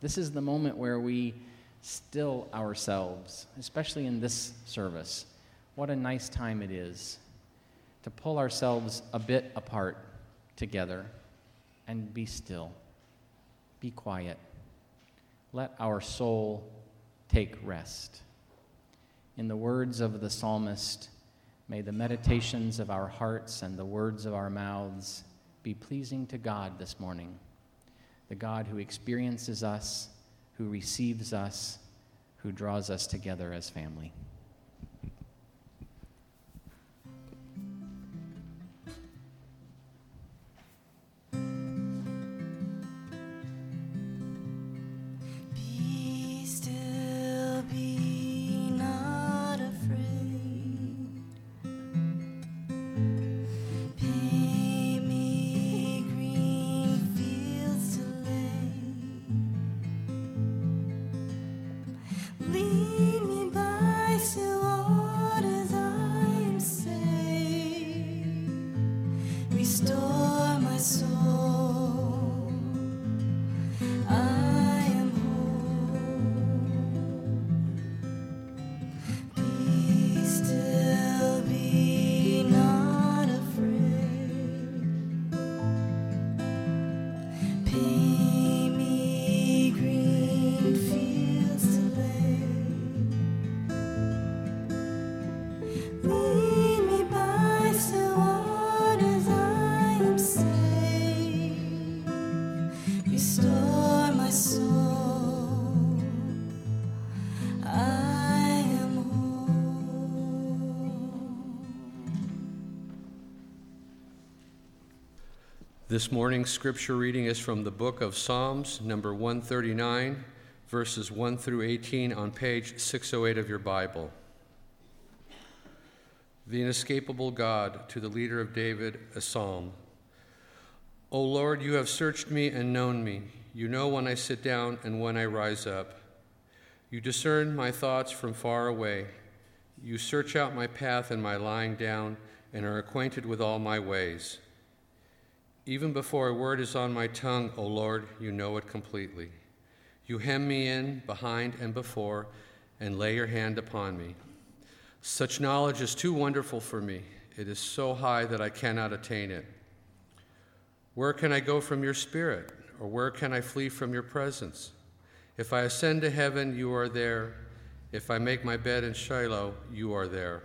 This is the moment where we still ourselves, especially in this service. What a nice time it is to pull ourselves a bit apart together and be still. Be quiet. Let our soul take rest. In the words of the psalmist, may the meditations of our hearts and the words of our mouths be pleasing to God this morning, the God who experiences us, who receives us, who draws us together as family. This morning's scripture reading is from the book of Psalms, number 139, verses 1 through 18 on page 608 of your Bible. The inescapable God, to the leader of David, a psalm. O Lord, you have searched me and known me. You know when I sit down and when I rise up. You discern my thoughts from far away. You search out my path and my lying down, and are acquainted with all my ways. Even before a word is on my tongue, O Lord, you know it completely. You hem me in behind and before, and lay your hand upon me. Such knowledge is too wonderful for me. It is so high that I cannot attain it. Where can I go from your spirit, or where can I flee from your presence? If I ascend to heaven, you are there. If I make my bed in Sheol, you are there.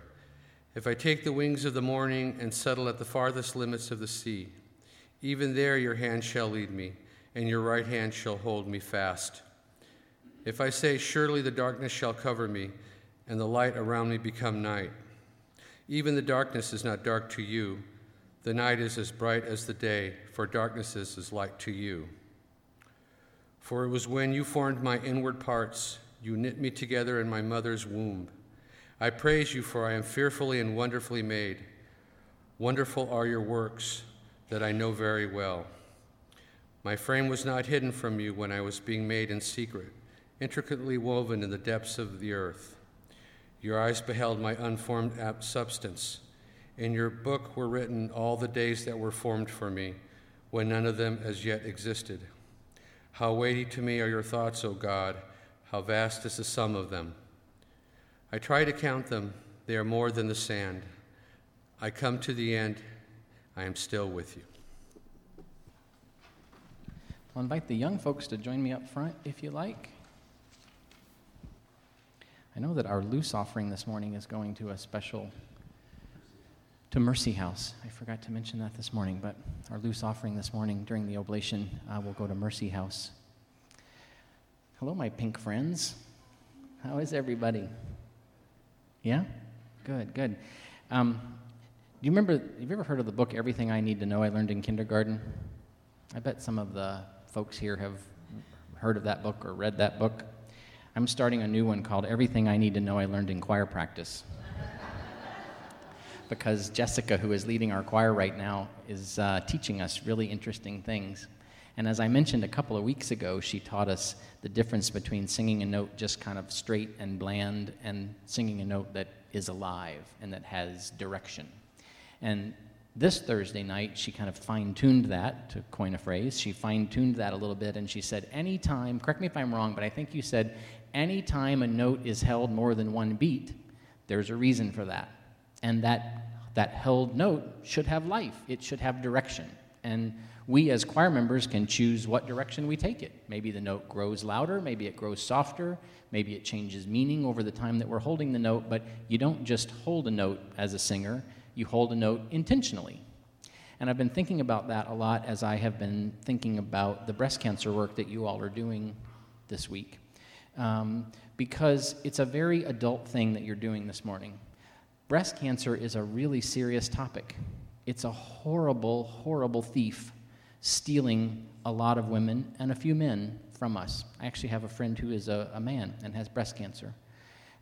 If I take the wings of the morning and settle at the farthest limits of the sea, even there your hand shall lead me, and your right hand shall hold me fast. If I say, Surely the darkness shall cover me, and the light around me become night, even the darkness is not dark to you. The night is as bright as the day, for darkness is as light to you. For it was when you formed my inward parts, you knit me together in my mother's womb. I praise you, for I am fearfully and wonderfully made. Wonderful are your works that I know very well. My frame was not hidden from you when I was being made in secret, intricately woven in the depths of the earth. Your eyes beheld my unformed substance. In your book were written all the days that were formed for me, when none of them as yet existed. How weighty to me are your thoughts, O God! How vast is the sum of them! I try to count them, they are more than the sand. I come to the end I am still with you. I'll invite the young folks to join me up front if you like. I know that our loose offering this morning is going to a special to Mercy House. I forgot to mention that this morning, but our loose offering this morning during the oblation uh, will go to Mercy House. Hello, my pink friends. How is everybody? Yeah? Good, good. Um, you remember, have you ever heard of the book Everything I Need to Know I Learned in Kindergarten? I bet some of the folks here have heard of that book or read that book. I'm starting a new one called Everything I Need to Know I Learned in Choir Practice. because Jessica, who is leading our choir right now, is uh, teaching us really interesting things. And as I mentioned a couple of weeks ago, she taught us the difference between singing a note just kind of straight and bland and singing a note that is alive and that has direction. And This Thursday night, she kind of fine tuned that, to coin a phrase. She fine tuned that a little bit and she said, anytime, correct me if I'm wrong, but I think you said, anytime a note is held more than one beat, there's a reason for that. And that, that held note should have life, it should have direction. And we as choir members can choose what direction we take it. Maybe the note grows louder, maybe it grows softer, maybe it changes meaning over the time that we're holding the note, but you don't just hold a note as a singer you hold a note intentionally. And I've been thinking about that a lot as I have been thinking about the breast cancer work that you all are doing this week. Um, because it's a very adult thing that you're doing this morning. Breast cancer is a really serious topic. It's a horrible, horrible thief stealing a lot of women and a few men from us. I actually have a friend who is a, a man and has breast cancer.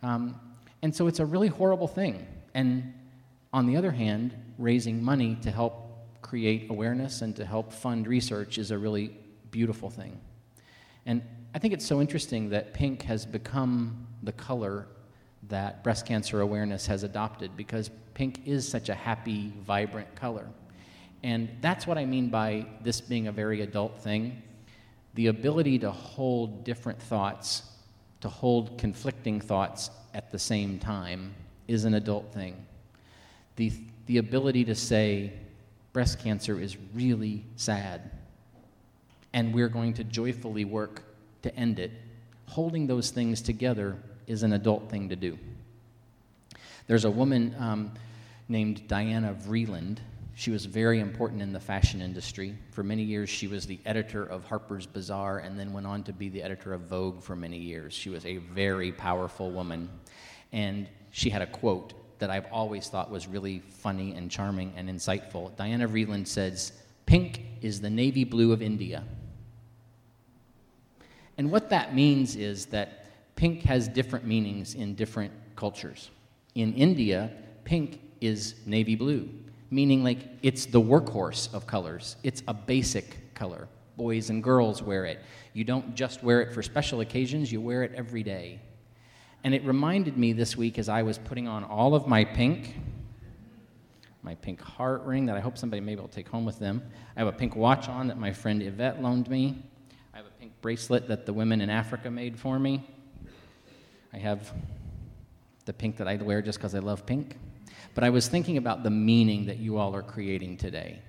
Um, and so it's a really horrible thing. And on the other hand, raising money to help create awareness and to help fund research is a really beautiful thing. And I think it's so interesting that pink has become the color that breast cancer awareness has adopted because pink is such a happy, vibrant color. And that's what I mean by this being a very adult thing. The ability to hold different thoughts, to hold conflicting thoughts at the same time, is an adult thing the, the ability to say, breast cancer is really sad, and we're going to joyfully work to end it. Holding those things together is an adult thing to do. There's a woman um, named Diana Vreeland. She was very important in the fashion industry. For many years, she was the editor of Harper's Bazaar and then went on to be the editor of Vogue for many years. She was a very powerful woman. And she had a quote that I've always thought was really funny and charming and insightful. Diana Vreeland says, Pink is the navy blue of India. And what that means is that pink has different meanings in different cultures. In India, pink is navy blue, meaning like it's the workhorse of colors, it's a basic color. Boys and girls wear it. You don't just wear it for special occasions, you wear it every day. And it reminded me this week as I was putting on all of my pink, my pink heart ring that I hope somebody maybe will take home with them. I have a pink watch on that my friend Yvette loaned me. I have a pink bracelet that the women in Africa made for me. I have the pink that I wear just because I love pink. But I was thinking about the meaning that you all are creating today.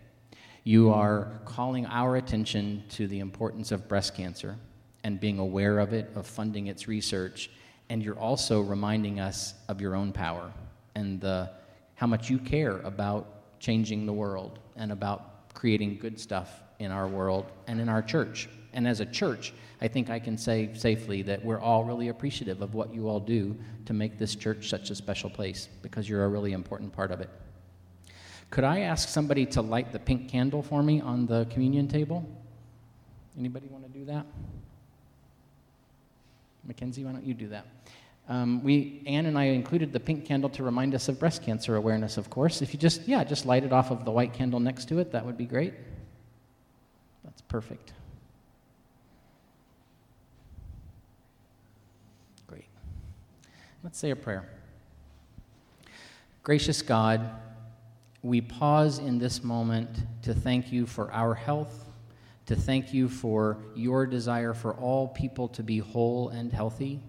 You are calling our attention to the importance of breast cancer and being aware of it, of funding its research, and you're also reminding us of your own power and the, how much you care about changing the world and about creating good stuff in our world and in our church. And as a church, I think I can say safely that we're all really appreciative of what you all do to make this church such a special place because you're a really important part of it. Could I ask somebody to light the pink candle for me on the communion table? Anybody want to do that? Mackenzie, why don't you do that? Um, we, Anne and I included the pink candle to remind us of breast cancer awareness, of course. If you just, yeah, just light it off of the white candle next to it, that would be great. That's perfect. Great. Let's say a prayer. Gracious God, we pause in this moment to thank you for our health to thank you for your desire for all people to be whole and healthy,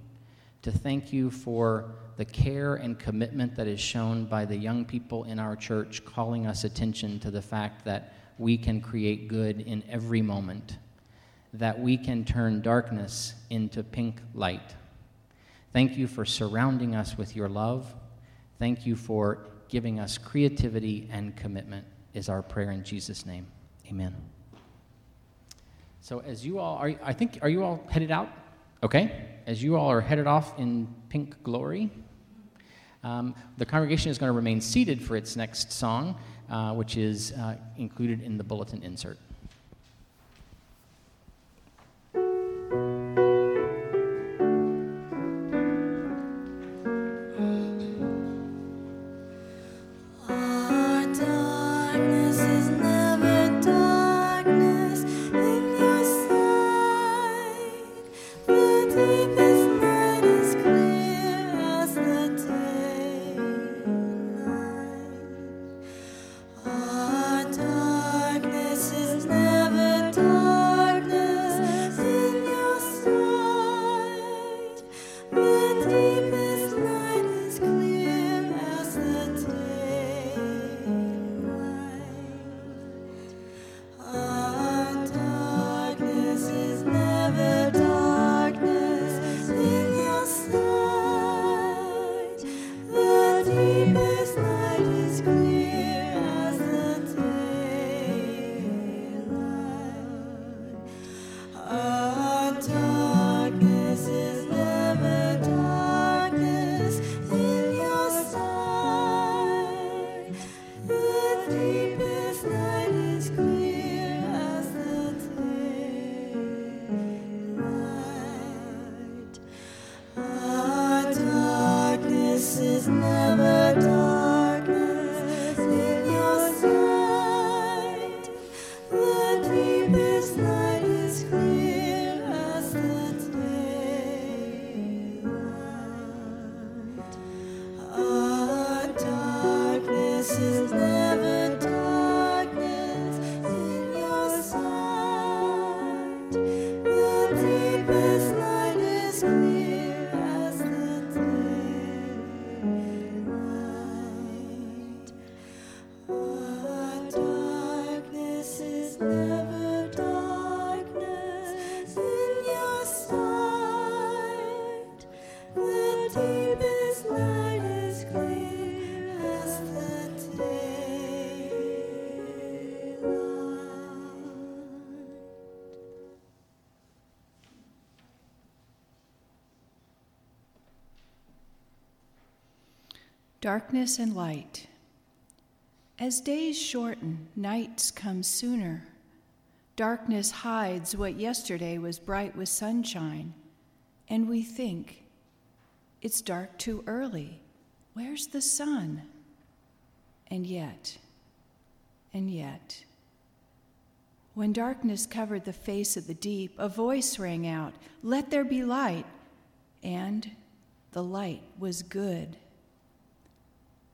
to thank you for the care and commitment that is shown by the young people in our church, calling us attention to the fact that we can create good in every moment, that we can turn darkness into pink light. Thank you for surrounding us with your love. Thank you for giving us creativity and commitment, is our prayer in Jesus' name. Amen. So as you all are, I think, are you all headed out? Okay. As you all are headed off in pink glory, um, the congregation is going to remain seated for its next song, uh, which is uh, included in the bulletin insert. Darkness and light. As days shorten, nights come sooner. Darkness hides what yesterday was bright with sunshine, and we think, it's dark too early. Where's the sun? And yet, and yet, when darkness covered the face of the deep, a voice rang out, Let there be light. And the light was good.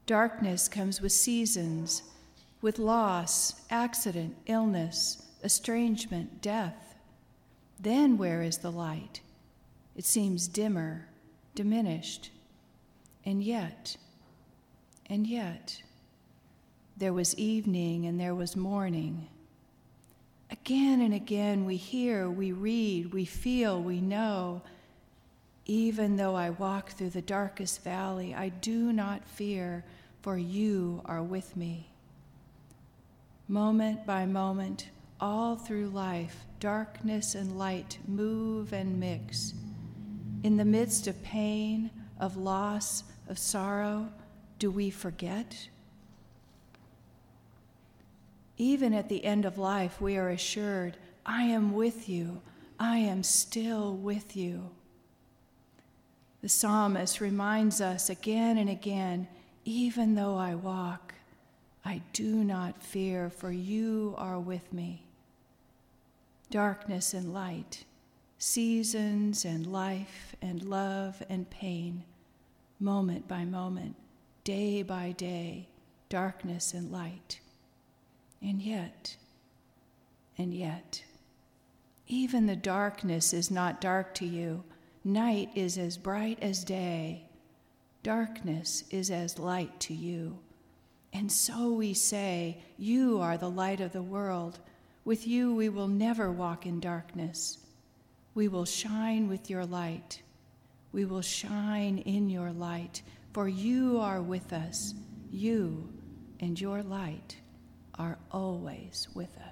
Darkness comes with seasons, with loss, accident, illness, estrangement, death. Then where is the light? It seems dimmer, diminished. And yet, and yet, there was evening and there was morning. Again and again, we hear, we read, we feel, we know. Even though I walk through the darkest valley, I do not fear, for you are with me. Moment by moment, all through life, darkness and light move and mix. In the midst of pain, of loss, of sorrow, do we forget? Even at the end of life, we are assured, I am with you. I am still with you. The psalmist reminds us again and again even though I walk, I do not fear, for you are with me. Darkness and light, seasons and life and love and pain, moment by moment, day by day, darkness and light. And yet, and yet, even the darkness is not dark to you. Night is as bright as day. Darkness is as light to you. And so we say, You are the light of the world. With you we will never walk in darkness. We will shine with your light. We will shine in your light, for you are with us. You and your light are always with us.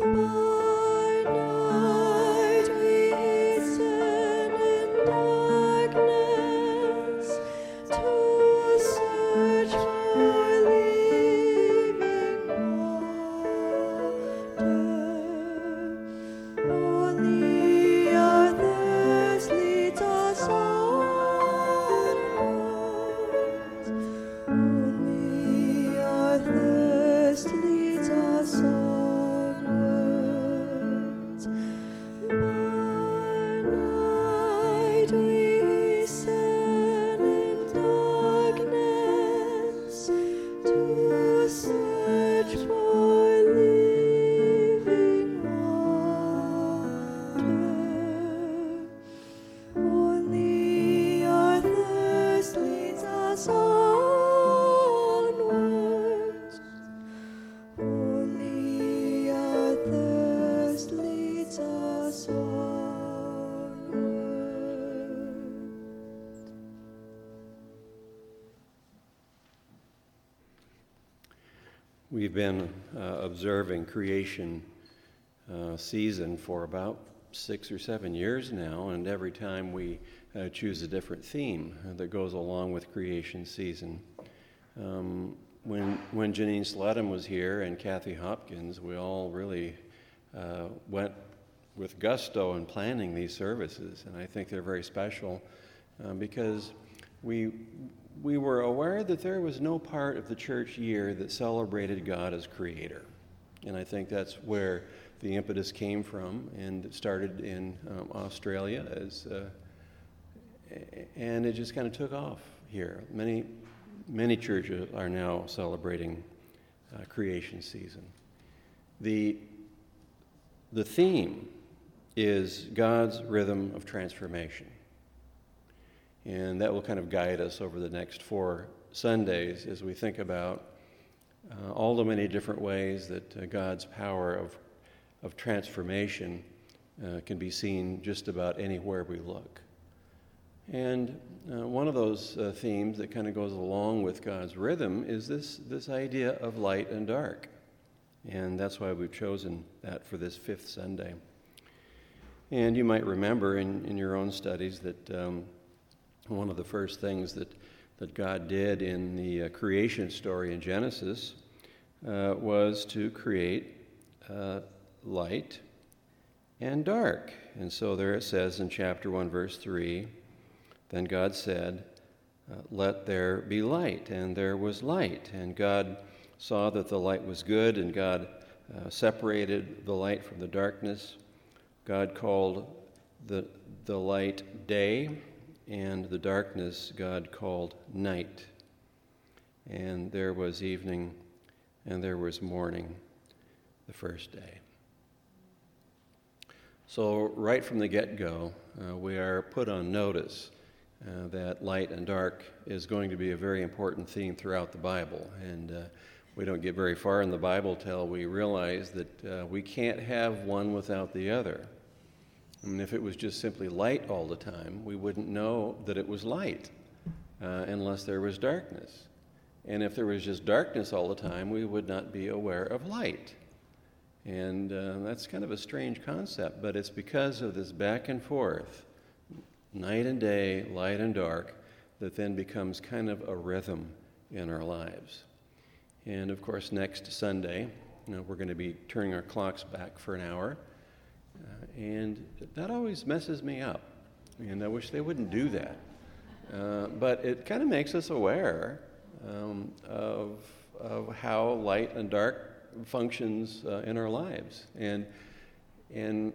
拥。We've been uh, observing creation uh, season for about six or seven years now, and every time we uh, choose a different theme that goes along with creation season. Um, when, when Janine Sledham was here and Kathy Hopkins, we all really uh, went with gusto in planning these services, and I think they're very special uh, because we, we were aware that there was no part of the church year that celebrated God as creator. And I think that's where the impetus came from, and it started in um, Australia as, uh, and it just kind of took off here. Many, many churches are now celebrating uh, creation season. The, the theme is God's rhythm of transformation. And that will kind of guide us over the next four Sundays as we think about uh, all the many different ways that uh, God's power of, of transformation uh, can be seen just about anywhere we look. And uh, one of those uh, themes that kind of goes along with God's rhythm is this, this idea of light and dark. And that's why we've chosen that for this fifth Sunday. And you might remember in, in your own studies that um, one of the first things that, that God did in the uh, creation story in Genesis uh, was to create uh, light and dark. And so there it says in chapter 1, verse 3 Then God said, uh, Let there be light. And there was light. And God saw that the light was good, and God uh, separated the light from the darkness. God called the, the light day and the darkness God called night. And there was evening and there was morning the first day. So, right from the get go, uh, we are put on notice uh, that light and dark is going to be a very important theme throughout the Bible. And uh, we don't get very far in the Bible till we realize that uh, we can't have one without the other. I mean, if it was just simply light all the time, we wouldn't know that it was light uh, unless there was darkness. And if there was just darkness all the time, we would not be aware of light. And uh, that's kind of a strange concept, but it's because of this back and forth, night and day, light and dark, that then becomes kind of a rhythm in our lives. And of course, next Sunday, you know, we're going to be turning our clocks back for an hour. Uh, and that always messes me up. And I wish they wouldn't do that. Uh, but it kind of makes us aware um, of, of how light and dark functions uh, in our lives. And, and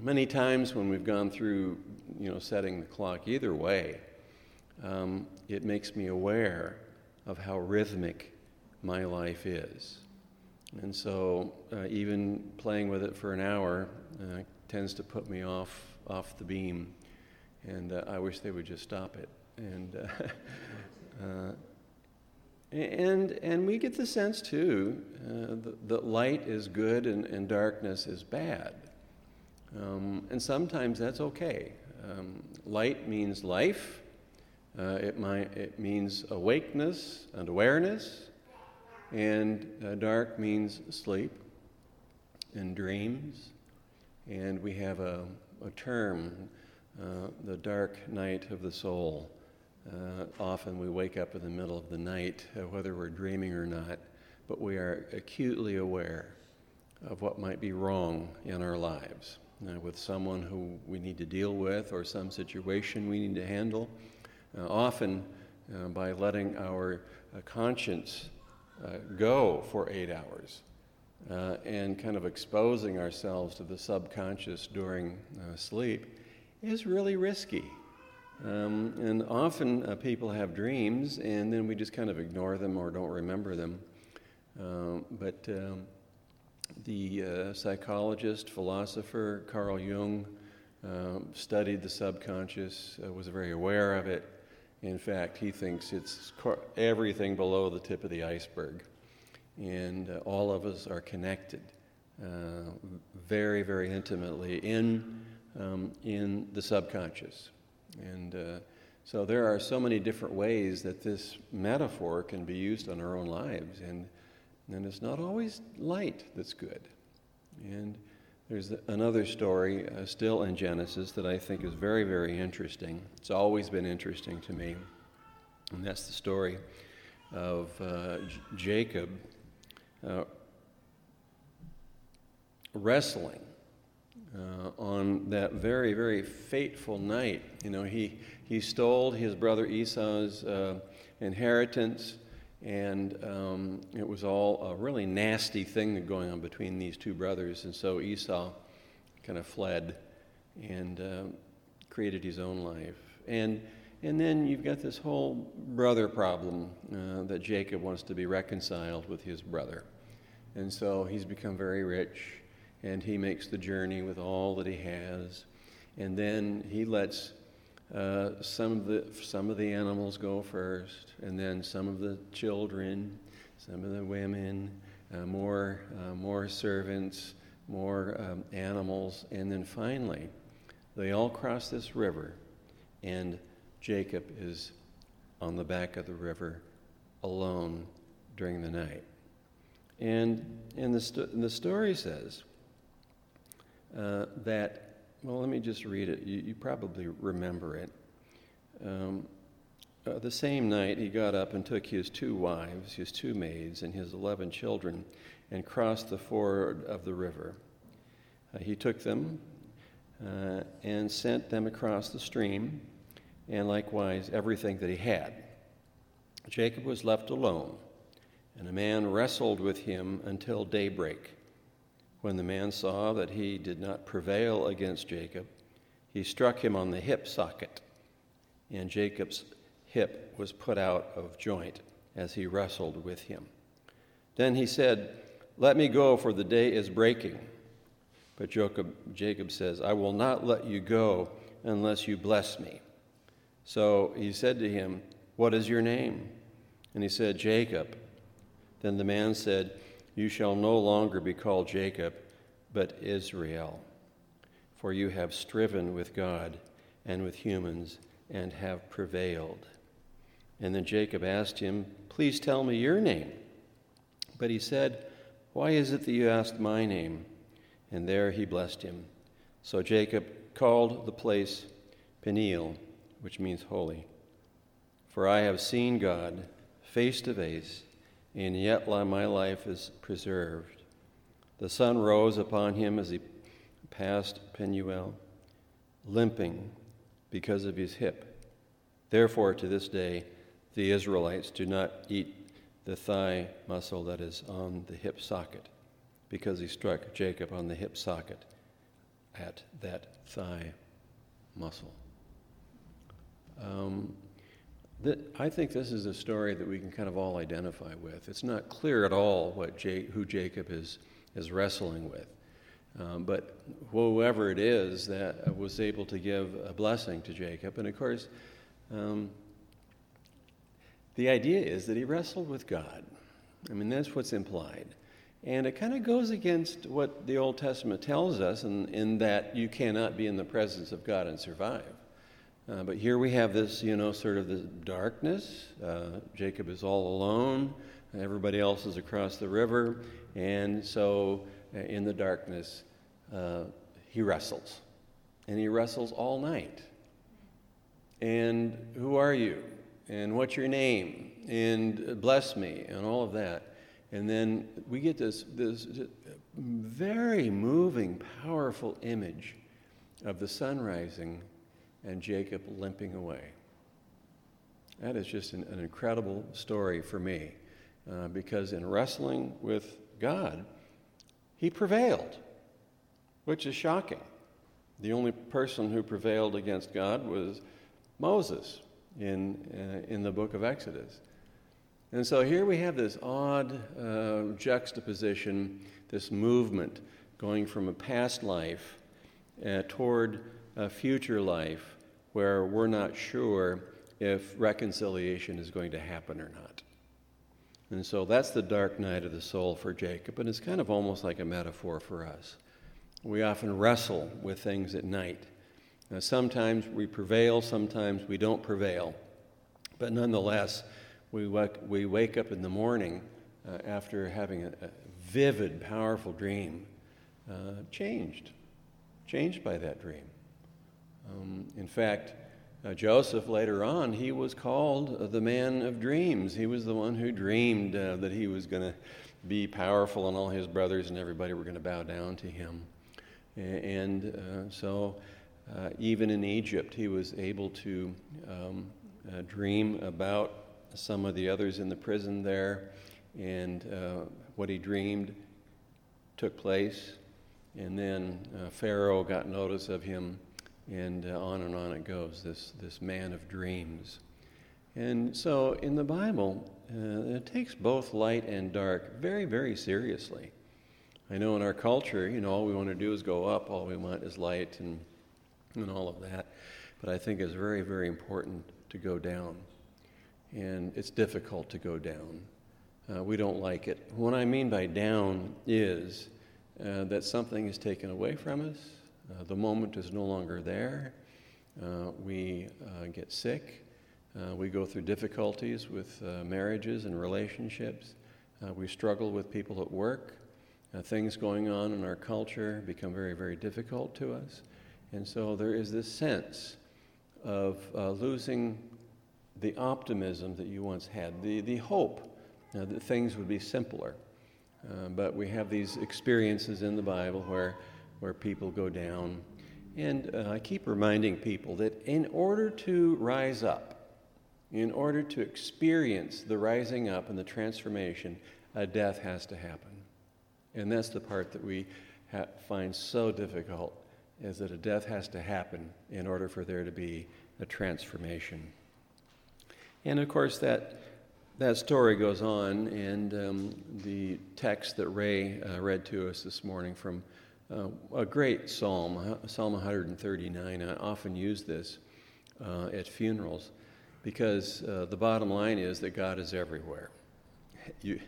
many times when we've gone through, you know, setting the clock either way, um, it makes me aware of how rhythmic my life is. And so, uh, even playing with it for an hour uh, tends to put me off off the beam, and uh, I wish they would just stop it. And uh, uh, and and we get the sense too uh, that, that, light is good and, and darkness is bad, um, and sometimes that's okay. Um, light means life. it might it means awakeness and awareness and uh, dark means sleep and dreams. And we have a, a term, uh, the dark night of the soul. Uh, often we wake up in the middle of the night, uh, whether we're dreaming or not, but we are acutely aware of what might be wrong in our lives uh, with someone who we need to deal with or some situation we need to handle. Uh, often, by letting our conscience uh, go for eight hours uh, and kind of exposing ourselves to the subconscious during uh, sleep is really risky. Um, and often uh, people have dreams and then we just kind of ignore them or don't remember them. Um, but um, the uh, psychologist, philosopher Carl Jung um, studied the subconscious, uh, was very aware of it, in fact, he thinks it's everything below the tip of the iceberg. And uh, all of us are connected uh, very, very intimately in, um, in the subconscious. And uh, so there are so many different ways that this metaphor can be used in our own lives. And And it's not always light that's good. And there's another story uh, still in Genesis that I think is very, very interesting. It's always been interesting to me. And that's the story of uh, J- Jacob uh, wrestling uh, on that very, very fateful night. You know, he, he stole his brother Esau's uh, inheritance, and um, it was all a really nasty thing going on between these two brothers. And so Esau kind of fled and uh, created his own life. And, and then you've got this whole brother problem uh, that Jacob wants to be reconciled with his brother. And so he's become very rich and he makes the journey with all that he has. And then he lets uh, some, of the, some of the animals go first, and then some of the children, some of the women, uh, more, uh, more servants, more um, animals, and then finally, they all cross this river, and Jacob is on the back of the river alone during the night. And, and, the, sto- the story says uh, that, well, let me just read it. You, you probably remember it. Um, uh, the same night, he got up and took his two wives, his two maids, and his eleven children, and crossed the ford of the river. Uh, he took them uh, and sent them across the stream, and likewise everything that he had. Jacob was left alone, and a man wrestled with him until daybreak. When the man saw that he did not prevail against Jacob, he struck him on the hip socket, and Jacob's hip was put out of joint as he wrestled with him. Then he said, Let me go, for the day is breaking. But Jacob, Jacob says, I will not let you go unless you bless me. So he said to him, What is your name? And he said, Jacob. Then the man said, you shall no longer be called Jacob, but Israel, for you have striven with God and with humans and have prevailed. And then Jacob asked him, Please tell me your name. But he said, Why is it that you asked my name? And there he blessed him. So Jacob called the place Peniel, which means holy. For I have seen God face to face and yet my life is preserved. The sun rose upon him as he passed Penuel, limping because of his hip. Therefore, to this day, the Israelites do not eat the thigh muscle that is on the hip socket, because he struck Jacob on the hip socket at that thigh muscle. Um, I think this is a story that we can kind of all identify with. It's not clear at all what J- who Jacob is, is wrestling with. Um, but whoever it is that was able to give a blessing to Jacob, and of course, um, the idea is that he wrestled with God. I mean, that's what's implied. And it kind of goes against what the Old Testament tells us in, in that you cannot be in the presence of God and survive. Uh, but here we have this, you know, sort of the darkness. Uh, Jacob is all alone. Everybody else is across the river. And so uh, in the darkness, uh, he wrestles. And he wrestles all night. And who are you? And what's your name? And bless me, and all of that. And then we get this, this very moving, powerful image of the sun rising and Jacob limping away. That is just an, an incredible story for me uh, because in wrestling with God, he prevailed, which is shocking. The only person who prevailed against God was Moses in, uh, in the book of Exodus. And so here we have this odd uh, juxtaposition, this movement going from a past life uh, toward a future life where we're not sure if reconciliation is going to happen or not. And so that's the dark night of the soul for Jacob, and it's kind of almost like a metaphor for us. We often wrestle with things at night. Now, sometimes we prevail, sometimes we don't prevail. But nonetheless, we wake, we wake up in the morning uh, after having a, a, vivid, powerful dream, uh, changed, changed by that dream. Um, in fact, uh, Joseph later on, he was called the man of dreams. He was the one who dreamed uh, that he was going to be powerful and all his brothers and everybody were going to bow down to him. And uh, so, uh, even in Egypt, he was able to um, uh, dream about some of the others in the prison there, and uh, what he dreamed took place. And then Pharaoh got notice of him and uh, on and on it goes, this, this man of dreams. And so in the Bible, uh, it takes both light and dark very, very seriously. I know in our culture, you know, all we want to do is go up, all we want is light and, and all of that. But I think it's very, very important to go down. And it's difficult to go down. Uh, we don't like it. What I mean by down is uh, that something is taken away from us, uh, the moment is no longer there. Uh, we uh, get sick. Uh, we go through difficulties with uh, marriages and relationships. we struggle with people at work. things going on in our culture become very, very difficult to us. And so there is this sense of losing the optimism that you once had, the, the hope that things would be simpler. Uh, but we have these experiences in the Bible where where people go down. And uh, I keep reminding people that in order to rise up, in order to experience the rising up and the transformation, a death has to happen. And that's the part that we ha- find so difficult, is that a death has to happen in order for there to be a transformation. And of course, that, that story goes on, and um, the text that Ray uh, read to us this morning from uh, a great psalm, Psalm 139. I often use this uh, at funerals because uh, the bottom line is that God is everywhere. You,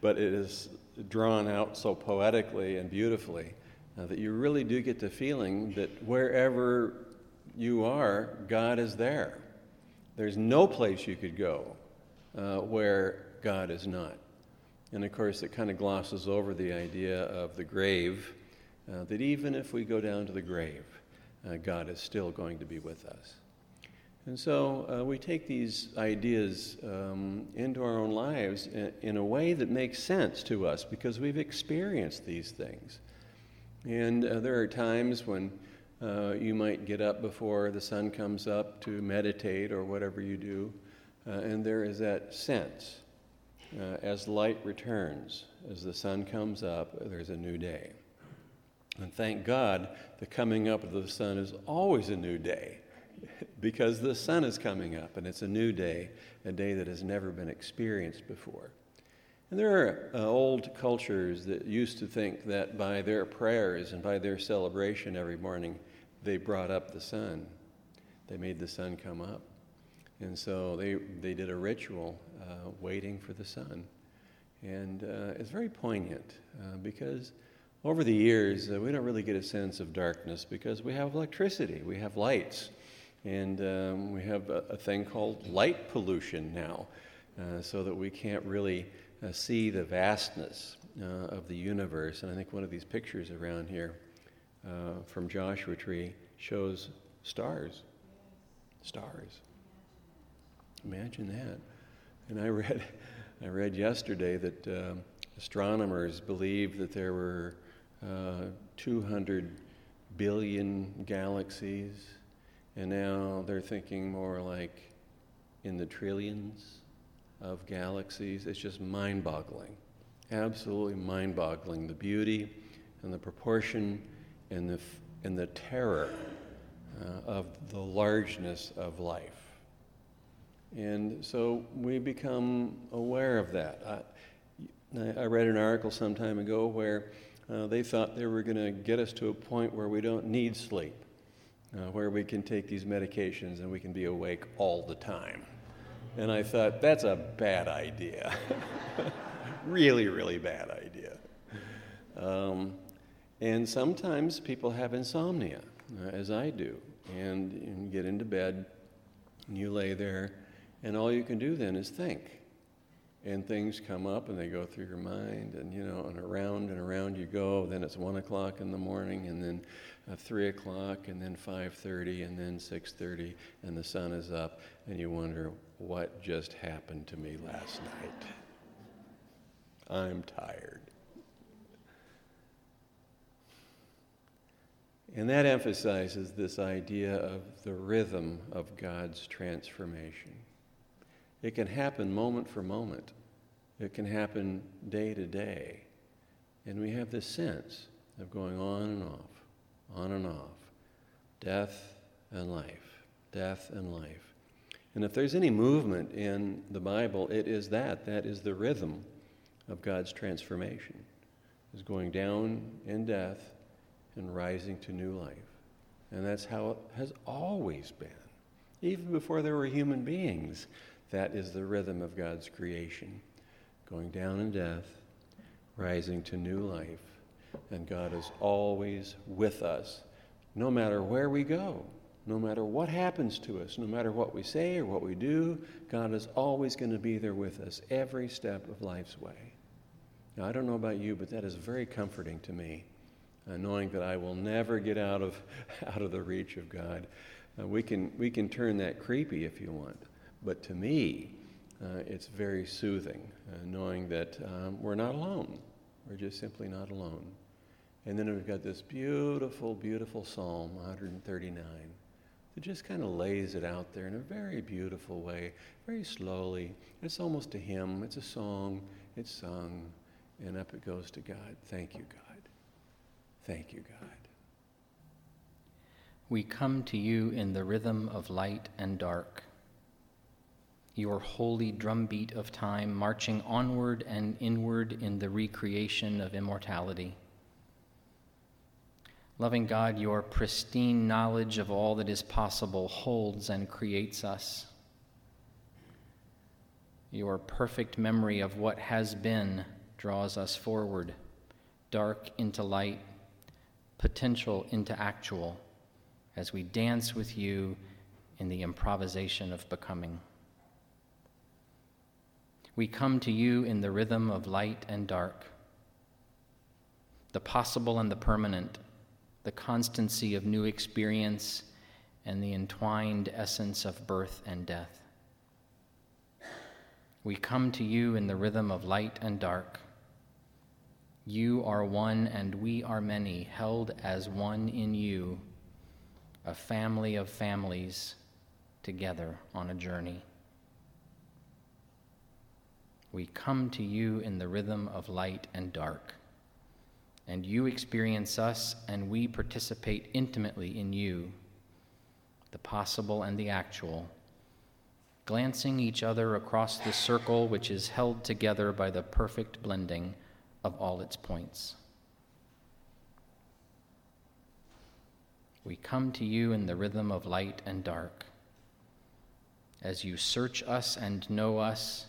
but it is drawn out so poetically and beautifully uh, that you really do get the feeling that wherever you are, God is there. There's no place you could go uh, where God is not. And of course, it kind of glosses over the idea of the grave uh, that even if we go down to the grave, uh, God is still going to be with us. And so uh, we take these ideas um, into our own lives in, in, a way that makes sense to us because we've experienced these things. And uh, there are times when uh, you might get up before the sun comes up to meditate or whatever you do, uh, and there is that sense. as light returns, as the sun comes up, there's a new day. And thank God, the coming up of the sun is always a new day because the sun is coming up and it's a new day, a day that has never been experienced before. And there are uh, old cultures that used to think that by their prayers and by their celebration every morning, they brought up the sun. They made the sun come up. And so they, they did a ritual uh, waiting for the sun. And uh, it's very poignant uh, because over the years, uh, we don't really get a sense of darkness because we have electricity, we have lights, and um, we have a, a, thing called light pollution now, uh, so that we can't really uh, see the vastness of the universe. And I think one of these pictures around here from Joshua Tree shows stars. Stars. Imagine that. And I read, I read yesterday that um, astronomers believe that there were uh, 200 billion galaxies, and now they're thinking more like in the trillions of galaxies. It's just mind boggling, absolutely mind boggling. The beauty and the proportion and the, and the terror uh, of the largeness of life. And so we become aware of that. I, I read an article some time ago where uh, they thought they were going to get us to a point where we don't need sleep, uh, where we can take these medications and we can be awake all the time. And I thought, that's a bad idea. really, really bad idea. Um, and sometimes people have insomnia, uh, as I do. And you get into bed, and you lay there, and all you can do then is think. and things come up and they go through your mind and you know and around and around you go. Then it's one o'clock in the morning and then uh, three o'clock and then 5.30 and then 6.30 and the sun is up and you wonder what just happened to me last night? I'm tired. And that emphasizes this idea of the rhythm of god's transformation it can happen moment for moment. It can happen day to day. And we have this sense of going on and off, on and off, death and life, death and life. And if there's any movement in the Bible, it is that. That is the rhythm of God's transformation, is going down in death and rising to new life. And that's how it has always been, even before there were human beings. That is the rhythm of God's creation going down in death, rising to new life. And God is always with us, no matter where we go, no matter what happens to us, no matter what we say or what we do, God is always going to be there with us every step of life's way. Now, I don't know about you, but that is very comforting to me, uh, knowing that I will never get out of, out of the reach of God. Uh, we, can, we can turn that creepy if you want. But to me, uh, it's very soothing, uh, knowing that um, we're not alone. We're just simply not alone. And then we've got this beautiful, beautiful Psalm 139 that just kind of lays it out there in a very beautiful way, very slowly. It's almost a hymn, it's a song, it's sung, and up it goes to God. Thank you, God. Thank you, God. We come to you in the rhythm of light and dark your holy drumbeat of time marching onward and inward in the recreation of immortality. Loving God, your pristine knowledge of all that is possible holds and creates us. Your perfect memory of what has been draws us forward, dark into light, potential into actual, as we dance with you in the improvisation of becoming. We come to you in the rhythm of light and dark, the possible and the permanent, the constancy of new experience, and the entwined essence of birth and death. We come to you in the rhythm of light and dark. You are one and we are many, held as one in you, a family of families together on a journey. We come to you in the rhythm of light and dark. And you experience us, and we participate intimately in you, the possible and the actual, glancing each other across the circle which is held together by the perfect blending of all its points. We come to you in the rhythm of light and dark. As you search us and know us,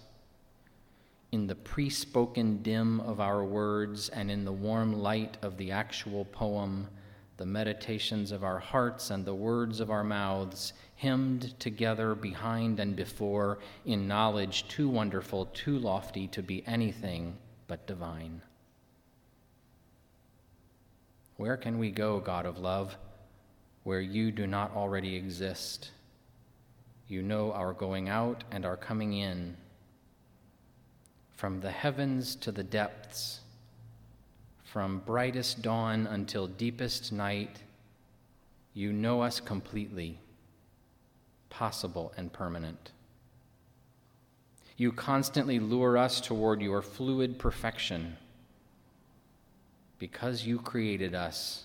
in the pre spoken dim of our words and in the warm light of the actual poem, the meditations of our hearts and the words of our mouths, hymned together behind and before in knowledge too wonderful, too lofty to be anything but divine. Where can we go, God of love, where you do not already exist? You know our going out and our coming in from the heavens to the depths, from brightest dawn until deepest night, you know us completely, possible and permanent. You constantly lure us toward your fluid perfection. Because you created us,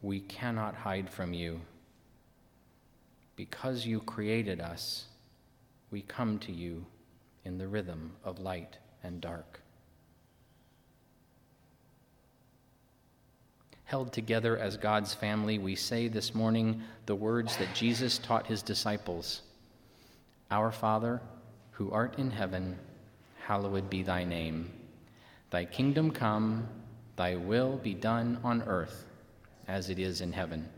we cannot hide from you. Because you created us, we come to you in the rhythm of light and dark. Held together as God's family, we say this morning the words that Jesus taught his disciples Our Father, who art in heaven, hallowed be thy name. Thy kingdom come, thy will be done on earth as it is in heaven.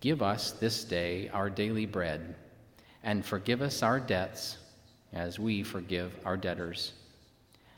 Give us this day our daily bread, and forgive us our debts as we forgive our debtors